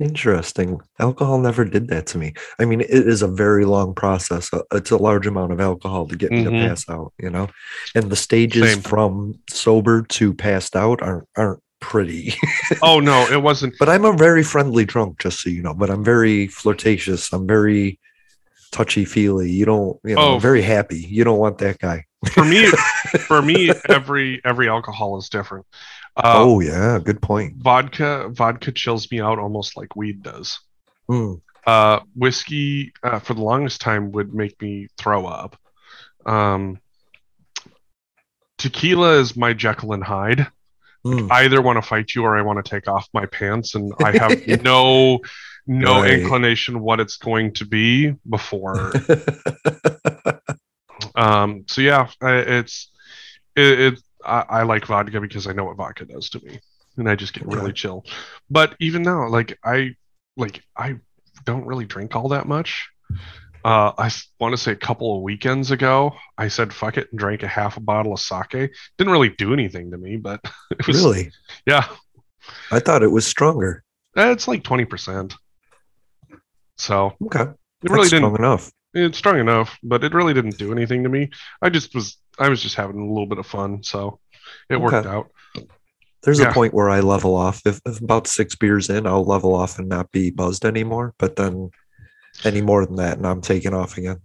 interesting. Alcohol never did that to me. I mean, it is a very long process. Uh, it's a large amount of alcohol to get me mm-hmm. to pass out, you know. And the stages Same. from sober to passed out aren't aren't pretty. oh no, it wasn't. But I'm a very friendly drunk, just so you know. But I'm very flirtatious. I'm very touchy feely. You don't, you know, oh, very happy. You don't want that guy. for me, for me, every every alcohol is different. Uh, oh yeah, good point. Vodka, vodka chills me out almost like weed does. Mm. Uh, whiskey, uh, for the longest time, would make me throw up. Um, tequila is my Jekyll and Hyde. Mm. I either want to fight you or I want to take off my pants, and I have no no right. inclination what it's going to be before. um. So yeah, it's it. it I, I, like vodka because I know what vodka does to me, and I just get really right. chill. But even now, like I like I don't really drink all that much. Uh, I want to say a couple of weekends ago, I said fuck it and drank a half a bottle of sake. Didn't really do anything to me, but it was really, yeah. I thought it was stronger. Eh, it's like twenty percent. So okay, it That's really didn't strong enough. It's strong enough, but it really didn't do anything to me. I just was, I was just having a little bit of fun, so it okay. worked out. There's yeah. a point where I level off. If, if about six beers in, I'll level off and not be buzzed anymore. But then any more than that, and I'm taking off again.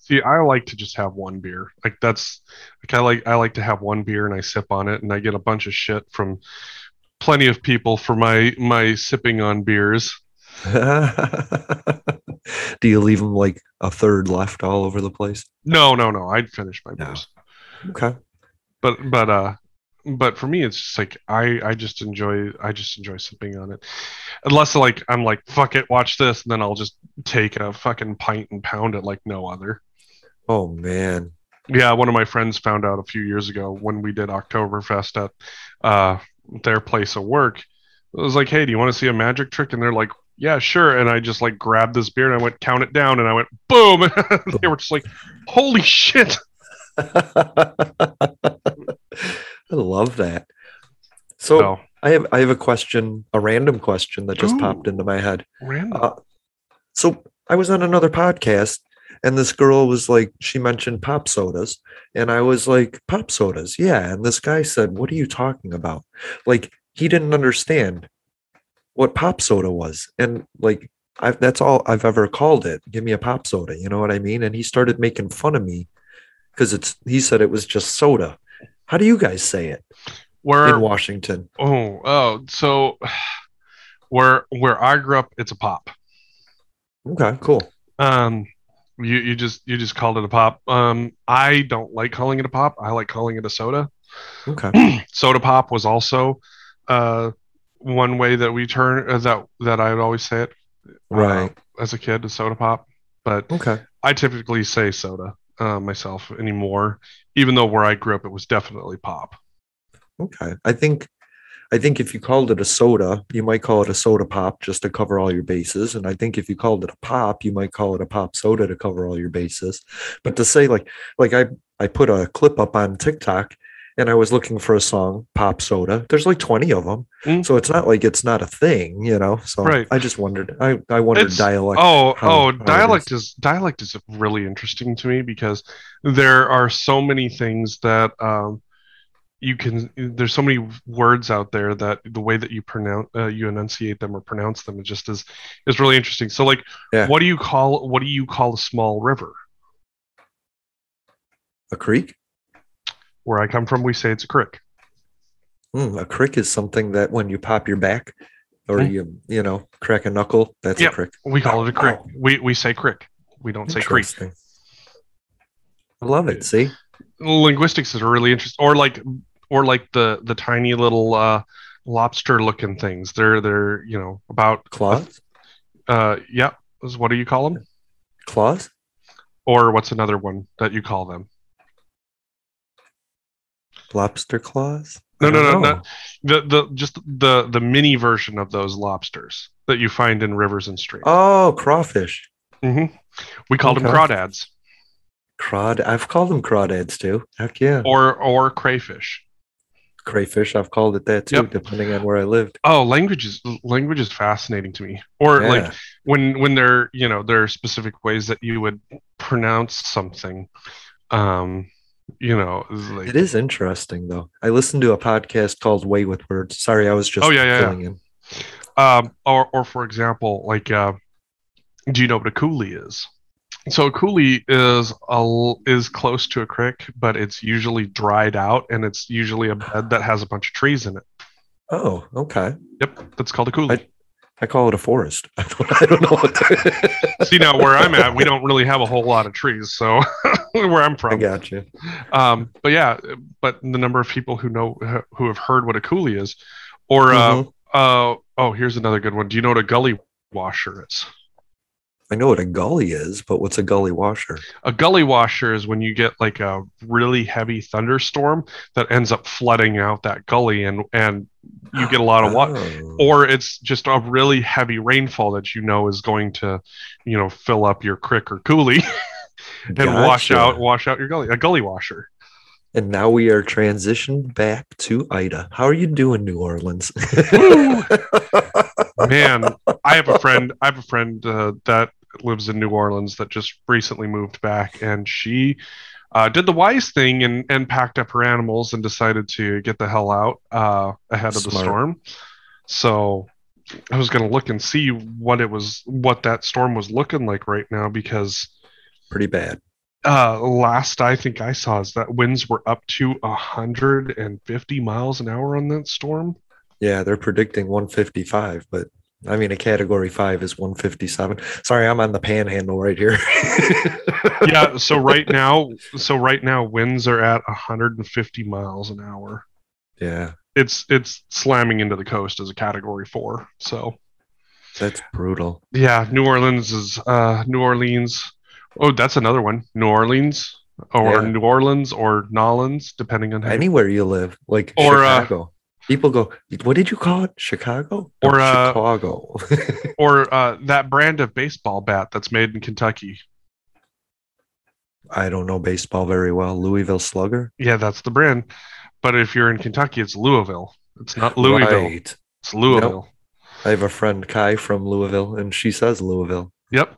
See, I like to just have one beer. Like that's like I like I like to have one beer and I sip on it and I get a bunch of shit from plenty of people for my my sipping on beers. Do you leave them like a third left all over the place? No, no, no. I'd finish my beers. No. Okay. But but uh but for me it's just like I I just enjoy I just enjoy sipping on it. Unless like I'm like fuck it, watch this, and then I'll just take a fucking pint and pound it like no other. Oh man. Yeah, one of my friends found out a few years ago when we did Oktoberfest at uh their place of work. It was like, hey, do you want to see a magic trick? And they're like, yeah, sure. And I just like grabbed this beer and I went count it down and I went boom. they were just like, holy shit. I love that. So no. I have I have a question, a random question that just Ooh, popped into my head. Random. Uh, so I was on another podcast and this girl was like she mentioned pop sodas and I was like pop sodas. Yeah, and this guy said, "What are you talking about?" Like he didn't understand what pop soda was. And like, I've, that's all I've ever called it. Give me a pop soda. You know what I mean? And he started making fun of me because it's, he said it was just soda. How do you guys say it? Where in Washington? Oh, oh, so where, where I grew up, it's a pop. Okay, cool. Um, you, you just, you just called it a pop. Um, I don't like calling it a pop. I like calling it a soda. Okay. soda pop was also, uh, one way that we turn uh, that that I'd always say it right uh, as a kid a soda pop but okay I typically say soda uh, myself anymore even though where I grew up it was definitely pop. Okay. I think I think if you called it a soda you might call it a soda pop just to cover all your bases. And I think if you called it a pop you might call it a pop soda to cover all your bases. But to say like like I I put a clip up on TikTok and I was looking for a song, Pop Soda. There's like 20 of them. Mm. So it's not like it's not a thing, you know. So right. I just wondered. I, I wondered it's, dialect. Oh, how, oh, how dialect is. is. dialect is really interesting to me because there are so many things that um, you can there's so many words out there that the way that you pronounce uh, you enunciate them or pronounce them is just is is really interesting. So like yeah. what do you call what do you call a small river? A creek? Where I come from, we say it's a crick. Mm, a crick is something that when you pop your back or mm. you you know crack a knuckle, that's yep. a crick. We call it a crick. Oh. We we say crick. We don't say creek. I love it. See, linguistics is really interesting. Or like or like the the tiny little uh, lobster looking things. They're they're you know about claws. Uh, yeah. What do you call them? Claws. Or what's another one that you call them? Lobster claws? No, no, no, no. The the just the the mini version of those lobsters that you find in rivers and streams. Oh, crawfish. Mm-hmm. We called okay. them crawdads. Crawd. I've called them crawdads too. Heck yeah. Or or crayfish. Crayfish. I've called it that too, yep. depending on where I lived. Oh, language is language is fascinating to me. Or yeah. like when when there you know there are specific ways that you would pronounce something. Um, you know like, it is interesting though. I listened to a podcast called way with words. Sorry i was just oh yeah yeah, yeah. Um or or for example like uh do you know what a coulee is? So a coulee is a is close to a creek but it's usually dried out and it's usually a bed that has a bunch of trees in it. Oh okay. Yep that's called a coulee I, I call it a forest. I don't, I don't know what. To... See now where I'm at, we don't really have a whole lot of trees. So where I'm from, I got you. Um, but yeah, but the number of people who know who have heard what a coulee is, or uh, mm-hmm. uh, uh, oh, here's another good one. Do you know what a gully washer is? I know what a gully is, but what's a gully washer? A gully washer is when you get like a really heavy thunderstorm that ends up flooding out that gully and and you get a lot of water oh. or it's just a really heavy rainfall that you know is going to you know fill up your creek or coulee and gotcha. wash out wash out your gully a gully washer and now we are transitioned back to Ida. How are you doing, New Orleans? Man, I have a friend. I have a friend uh, that lives in New Orleans that just recently moved back, and she uh, did the wise thing and, and packed up her animals and decided to get the hell out uh, ahead of Smart. the storm. So I was going to look and see what it was, what that storm was looking like right now because pretty bad. uh, last I think I saw is that winds were up to 150 miles an hour on that storm. Yeah, they're predicting 155, but I mean, a category five is 157. Sorry, I'm on the panhandle right here. yeah. So right now, so right now, winds are at 150 miles an hour. Yeah. It's it's slamming into the coast as a category four. So that's brutal. Yeah, New Orleans is uh New Orleans. Oh, that's another one. New Orleans or yeah. New Orleans or Nolans, depending on how anywhere you live, like or uh, Chicago. Uh, People go, what did you call it? Chicago or uh, Chicago, or uh, that brand of baseball bat that's made in Kentucky. I don't know baseball very well. Louisville Slugger. Yeah, that's the brand. But if you're in Kentucky, it's Louisville. It's not Louisville. Right. It's Louisville. Nope. I have a friend Kai from Louisville, and she says Louisville. Yep.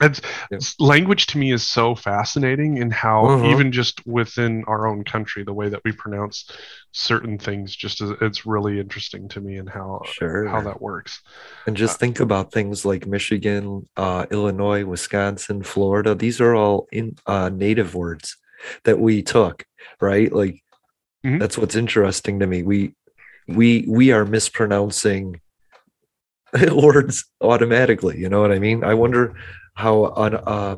It's, yeah. language to me is so fascinating in how uh-huh. even just within our own country the way that we pronounce certain things just is, it's really interesting to me and how sure. how that works and just uh, think about things like michigan uh, illinois wisconsin florida these are all in uh, native words that we took right like mm-hmm. that's what's interesting to me we we we are mispronouncing words automatically you know what i mean i wonder how an uh,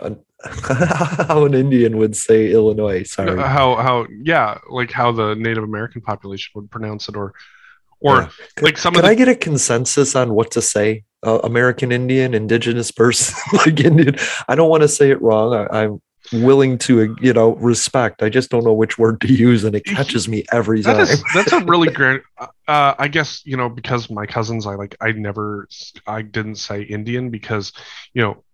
an, how an Indian would say Illinois. Sorry. How how yeah, like how the Native American population would pronounce it, or or yeah. like some. Can the... I get a consensus on what to say? Uh, American Indian, Indigenous person, like Indian. I don't want to say it wrong. I, I'm willing to you know respect. I just don't know which word to use and it catches me every that time. is, that's a really great uh, i guess you know because my cousins i like i never i didn't say indian because you know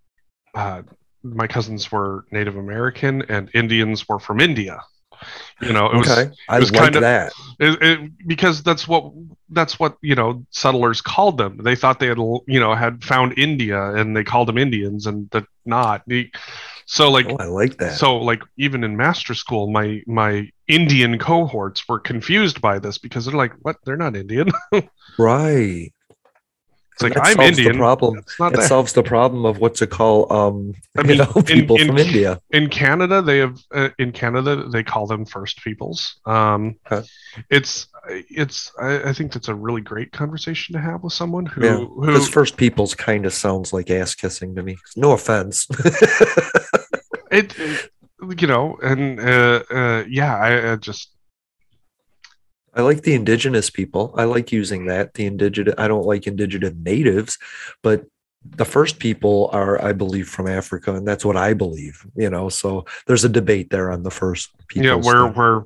uh, my cousins were native american and indians were from india. You know it was, okay. I it was like kind of that. it, it, because that's what that's what you know settlers called them. They thought they had you know had found india and they called them indians and that not so like oh, I like that. So like even in master school, my my Indian cohorts were confused by this because they're like, what? They're not Indian. right. It's like I'm Indian. The problem. It solves the problem of what to call um I mean, know, people in, from India. In Canada, they have uh, in Canada they call them First Peoples. Um. It's it's I, I, think that's a really great conversation to have with someone who yeah, because First Peoples kind of sounds like ass kissing to me. No offense. it, it, you know, and uh, uh, yeah, I, I just I like the indigenous people. I like using that. The indigenous. I don't like indigenous natives, but the first people are, I believe, from Africa, and that's what I believe. You know, so there's a debate there on the first people. Yeah, where where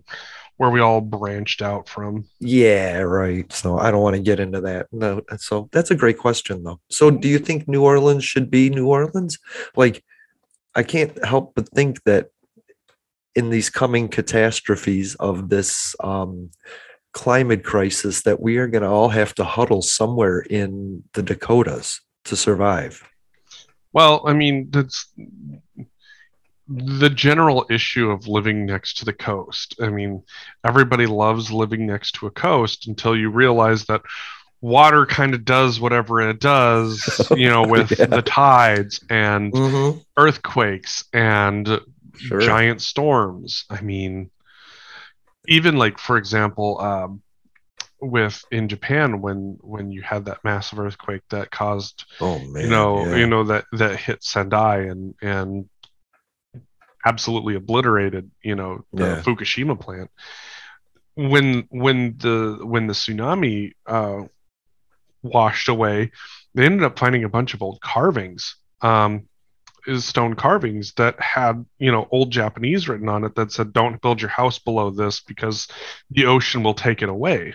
where we all branched out from. Yeah, right. So I don't want to get into that. No, so that's a great question, though. So do you think New Orleans should be New Orleans? Like, I can't help but think that in these coming catastrophes of this um, climate crisis that we are going to all have to huddle somewhere in the Dakotas to survive. Well, I mean, that's the general issue of living next to the coast. I mean, everybody loves living next to a coast until you realize that water kind of does whatever it does, you know, with yeah. the tides and mm-hmm. earthquakes and sure. giant storms. I mean, even like for example um, with in Japan when when you had that massive earthquake that caused oh man you know yeah. you know that that hit Sendai and and absolutely obliterated you know the yeah. Fukushima plant. When when the when the tsunami uh, washed away they ended up finding a bunch of old carvings um, is stone carvings that had you know old japanese written on it that said don't build your house below this because the ocean will take it away.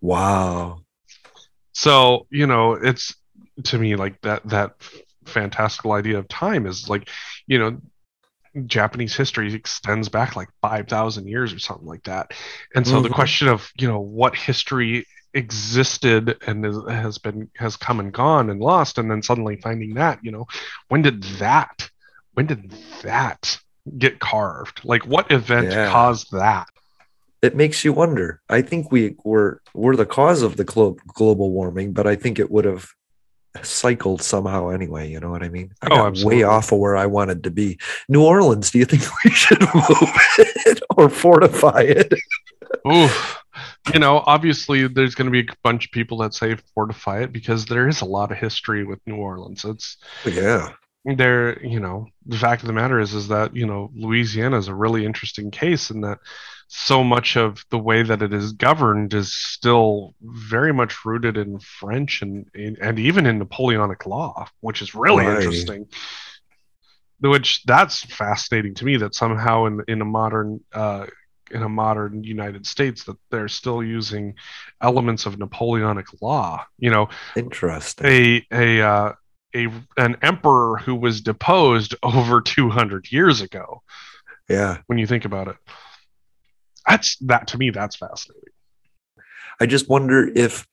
Wow. So you know it's to me like that that fantastical idea of time is like you know Japanese history extends back like 5,000 years or something like that. And so mm-hmm. the question of, you know, what history existed and is, has been has come and gone and lost and then suddenly finding that you know when did that when did that get carved like what event yeah. caused that it makes you wonder i think we were we're the cause of the glo- global warming but i think it would have cycled somehow anyway. You know what I mean? I oh, got absolutely. way off of where I wanted to be. New Orleans, do you think we should move it or fortify it? Ooh, you know, obviously there's going to be a bunch of people that say fortify it because there is a lot of history with New Orleans. It's oh, yeah. There, you know, the fact of the matter is, is that you know Louisiana is a really interesting case in that so much of the way that it is governed is still very much rooted in French and and even in Napoleonic law, which is really right. interesting. Which that's fascinating to me that somehow in in a modern uh, in a modern United States that they're still using elements of Napoleonic law. You know, interesting. A a uh, a an emperor who was deposed over 200 years ago. Yeah, when you think about it that's that to me that's fascinating. I just wonder if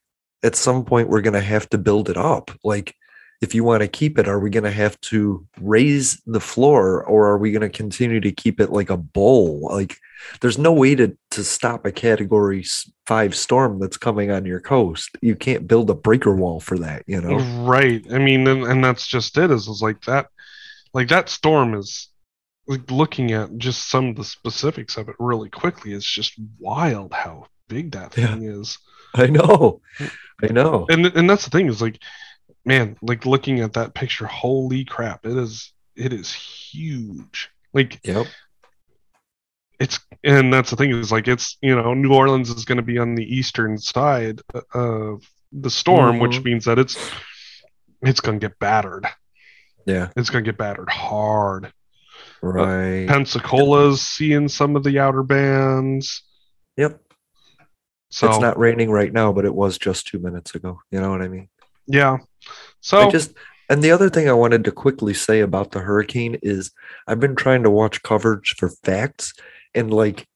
at some point we're going to have to build it up. Like if you want to keep it are we going to have to raise the floor or are we going to continue to keep it like a bowl? Like there's no way to to stop a category 5 storm that's coming on your coast. You can't build a breaker wall for that you know? Right. I mean and, and that's just it is, is like that like that storm is like looking at just some of the specifics of it really quickly it's just wild how big that thing yeah. is. I know. I know. And and that's the thing is like man like looking at that picture holy crap it is it is huge. Like yep. it's and that's the thing is like it's you know new orleans is going to be on the eastern side of the storm mm-hmm. which means that it's it's going to get battered. Yeah. It's going to get battered hard Right. Pensacola's seeing some of the outer bands. Yep. So it's not raining right now, but it was just two minutes ago. You know what I mean? Yeah. So I just and the other thing I wanted to quickly say about the hurricane is I've been trying to watch coverage for facts and like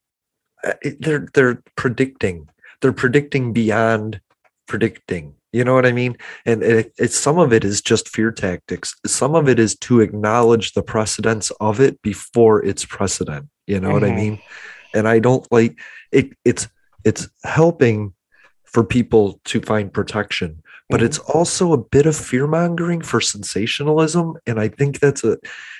uh, they're they're predicting they're predicting beyond predicting you know what I mean? And it, it's some of it is just fear tactics. Some of it is to acknowledge the precedence of it before it's precedent. You know mm-hmm. what I mm-hmm. mean? And I don't like it. It's it's helping for people to find protection, but mm-hmm. it's also a bit of fear mongering for sensationalism. And I think that's a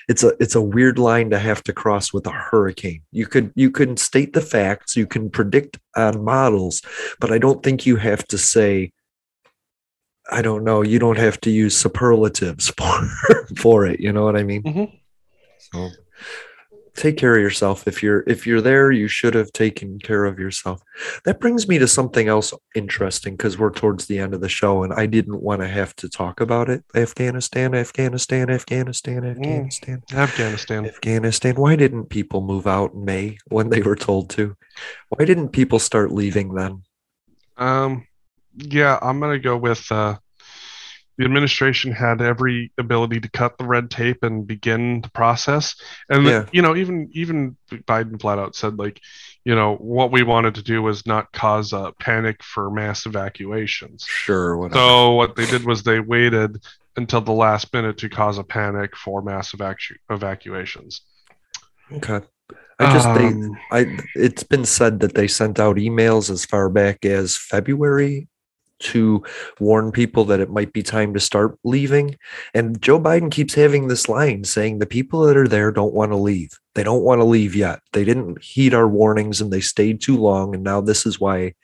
it's a it's a weird line to have to cross with a hurricane. You could you can state the facts, you can predict on models, but I don't think you have to say I don't know. You don't have to use superlatives for for it. You know what I mean? Mm-hmm. So take care of yourself. If you're if you're there, you should have taken care of yourself. That brings me to something else interesting because we're towards the end of the show, and I didn't want to have to talk about it. Afghanistan, Afghanistan, Afghanistan, mm. Afghanistan, mm, Afghanistan, Afghanistan. Why didn't people move out in May when they were told to? Why didn't people start leaving then? Um yeah, I'm gonna go with uh, the administration had every ability to cut the red tape and begin the process. And yeah. you know, even even Biden flat out said like, you know, what we wanted to do was not cause a panic for mass evacuations. Sure. Whatever. So what they did was they waited until the last minute to cause a panic for mass evacu- evacuations. Okay. I just um, they I it's been said that they sent out emails as far back as February to warn people that it might be time to start leaving. And Joe Biden keeps having this line saying the people that are there don't want to leave. They don't want to leave yet. They didn't heed our warnings and they stayed too long. And now this is why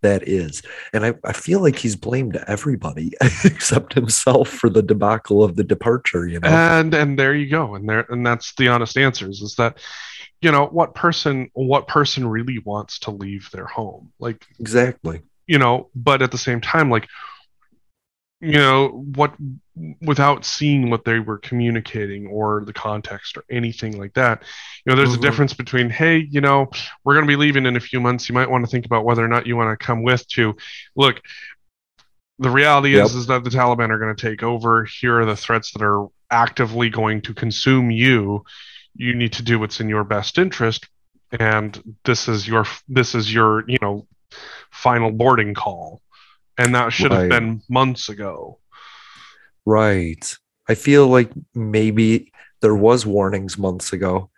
that is. And I, I feel like he's blamed everybody except himself for the debacle of the departure, you know. And and there you go. And there and that's the honest answers is that you know what person what person really wants to leave their home like exactly you know but at the same time like you know what without seeing what they were communicating or the context or anything like that you know there's mm-hmm. a difference between hey you know we're going to be leaving in a few months you might want to think about whether or not you want to come with to look the reality yep. is is that the taliban are going to take over here are the threats that are actively going to consume you you need to do what's in your best interest and this is your this is your you know final boarding call. And that should have been months ago. Right. I feel like maybe there was warnings months ago.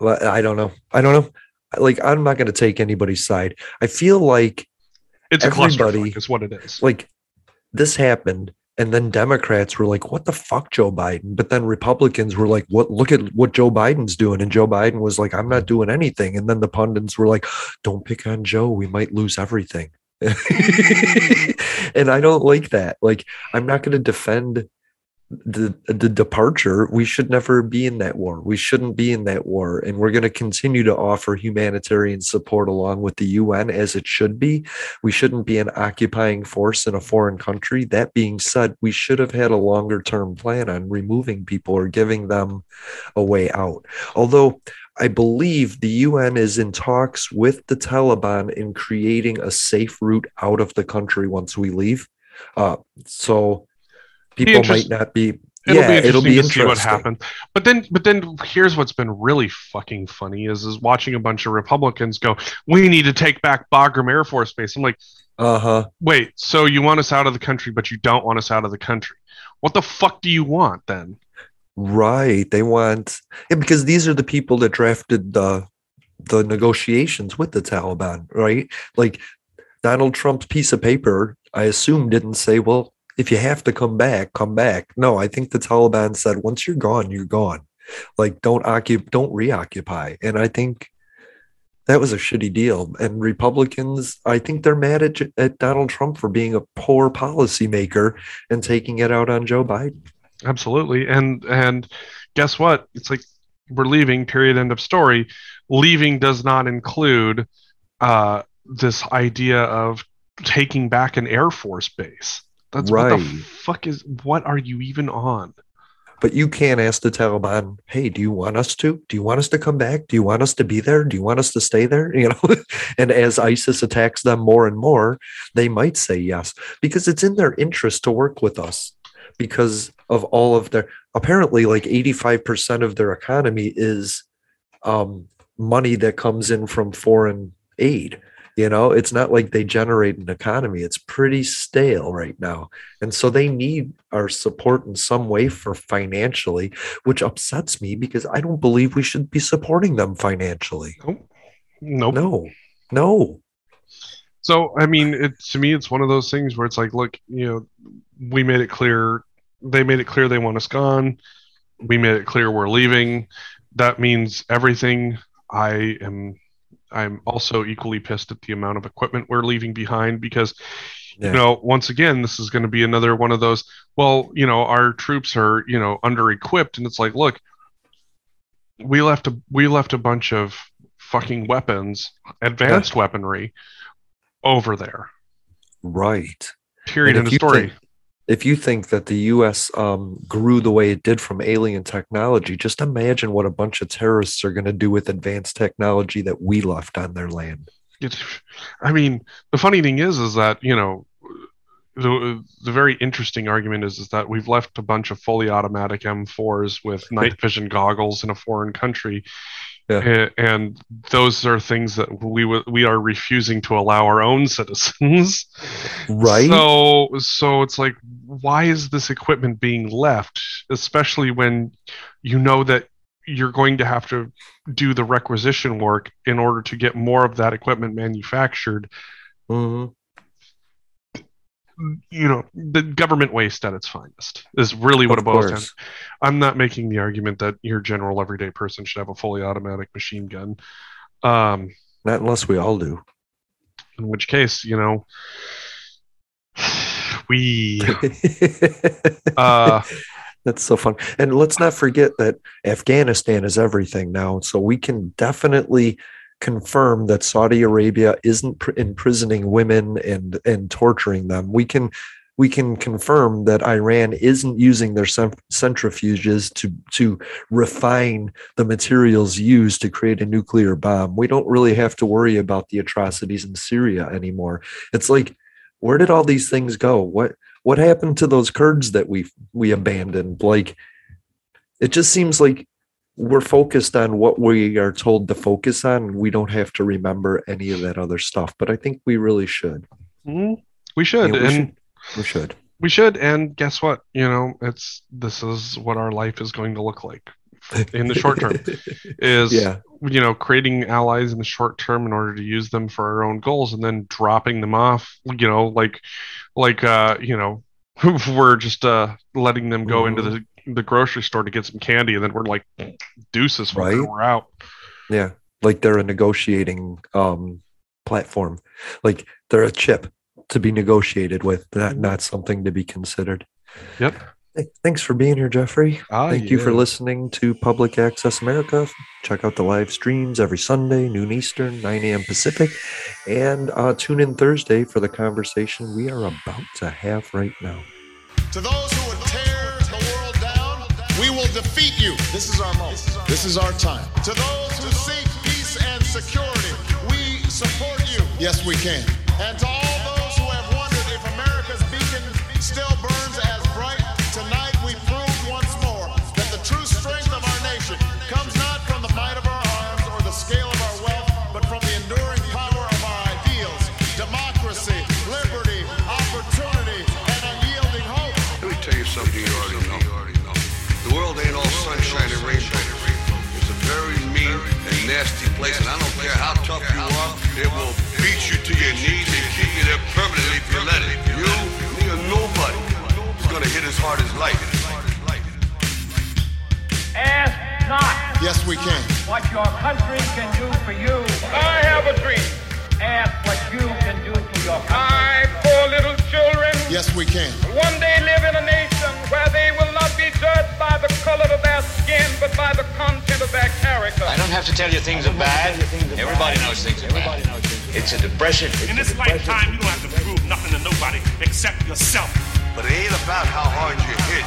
I don't know. I don't know. Like I'm not going to take anybody's side. I feel like it's everybody, a cluster is what it is. Like this happened and then Democrats were like, "What the fuck, Joe Biden?" But then Republicans were like, "What? Look at what Joe Biden's doing." And Joe Biden was like, "I'm not doing anything." And then the pundits were like, "Don't pick on Joe. We might lose everything." and I don't like that. Like, I'm not going to defend the the departure we should never be in that war. We shouldn't be in that war. And we're going to continue to offer humanitarian support along with the UN as it should be. We shouldn't be an occupying force in a foreign country. That being said we should have had a longer term plan on removing people or giving them a way out. Although I believe the UN is in talks with the Taliban in creating a safe route out of the country once we leave. Uh, so people might not be It'll yeah, be interesting it'll be to interesting. see what happens. But then, but then, here's what's been really fucking funny is is watching a bunch of Republicans go, "We need to take back Bagram Air Force Base." I'm like, uh huh. Wait, so you want us out of the country, but you don't want us out of the country? What the fuck do you want then? Right. They want yeah, because these are the people that drafted the the negotiations with the Taliban, right? Like Donald Trump's piece of paper, I assume didn't say, well, if you have to come back, come back. No, I think the Taliban said once you're gone, you're gone. Like don't occupy, don't reoccupy. And I think that was a shitty deal. And Republicans, I think they're mad at, at Donald Trump for being a poor policymaker and taking it out on Joe Biden. Absolutely. And and guess what? It's like we're leaving. Period. End of story. Leaving does not include uh, this idea of taking back an Air Force base. That's right. what the fuck is what are you even on? But you can't ask the Taliban, hey, do you want us to? Do you want us to come back? Do you want us to be there? Do you want us to stay there? You know, and as ISIS attacks them more and more, they might say yes, because it's in their interest to work with us because of all of their apparently like 85% of their economy is um, money that comes in from foreign aid you know, it's not like they generate an economy. It's pretty stale right now. And so they need our support in some way for financially, which upsets me because I don't believe we should be supporting them financially. Nope. Nope. No. No. So, I mean, it, to me, it's one of those things where it's like, look, you know, we made it clear, they made it clear they want us gone. We made it clear we're leaving. That means everything. I am I'm also equally pissed at the amount of equipment we're leaving behind because yeah. you know once again this is going to be another one of those well you know our troops are you know under equipped and it's like look we left a we left a bunch of fucking weapons advanced yeah. weaponry over there right period in the story think, if you think that the U.S. Um, grew the way it did from alien technology, just imagine what a bunch of terrorists are going to do with advanced technology that we left on their land. It's, I mean, the funny thing is, is that you know, the the very interesting argument is is that we've left a bunch of fully automatic M4s with night vision goggles in a foreign country, yeah. and those are things that we w- we are refusing to allow our own citizens. Right. So so it's like why is this equipment being left especially when you know that you're going to have to do the requisition work in order to get more of that equipment manufactured? Mm-hmm you know the government waste at its finest is really what of it boils down. I'm not making the argument that your general everyday person should have a fully automatic machine gun. Um, not unless we all do. In which case, you know, we. uh, That's so fun. And let's not forget that Afghanistan is everything now. So we can definitely confirm that Saudi Arabia isn't pr- imprisoning women and and torturing them. We can we can confirm that Iran isn't using their centrifuges to to refine the materials used to create a nuclear bomb. We don't really have to worry about the atrocities in Syria anymore. It's like where did all these things go? What what happened to those Kurds that we we abandoned? Like it just seems like we're focused on what we are told to focus on. We don't have to remember any of that other stuff, but I think we really should. Mm-hmm. We should, we and should, we should. We should, and guess what? You know, it's this is what our life is going to look like in the short term. is yeah. you know creating allies in the short term in order to use them for our own goals, and then dropping them off. You know, like like uh, you know we're just uh, letting them go into the the grocery store to get some candy, and then we're like, deuces, right? We're out. Yeah, like they're a negotiating um, platform, like they're a chip to be negotiated with, not not something to be considered. Yep. Thanks for being here, Jeffrey. Ah, Thank yeah. you for listening to Public Access America. Check out the live streams every Sunday, noon Eastern, 9 a.m. Pacific, and uh, tune in Thursday for the conversation we are about to have right now. To those who you. This is our moment. This is our time. To those who seek peace and security, we support you. Yes, we can. And nasty place, and I don't care how tough you are, it will beat you to your knees and keep you there permanently if you let it. You, me, or nobody is gonna hit as hard as life. Ask not. Yes, we can. What your country can do for you. I have a dream. Ask what you can do for your country. I, poor little children. Yes, we can. One day live in a nation where they will to tell you things are bad. Everybody knows things are bad. It's a depression. In this lifetime, you don't have to prove nothing to nobody except yourself. But it ain't about how hard you hit.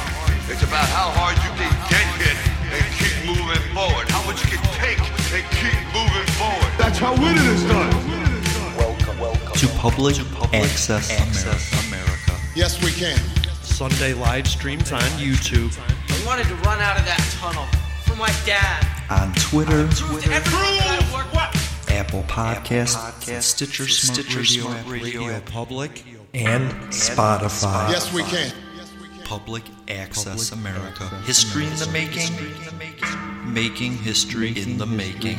It's about how hard you can get hit and keep moving forward. How much you can take and keep moving forward. That's how winning is done. Welcome, welcome to Public, to public Access, Access America. America. Yes, we can. Sunday live streams on YouTube. I wanted to run out of that tunnel for my dad. On Twitter, on Twitter Apple Podcasts, Podcast, Stitcher, Smart, Stitcher, Radio, Smart Radio, Radio, Public, and Spotify. Yes, we can. Public Access Public America. Access history America. in the making, making history in the making.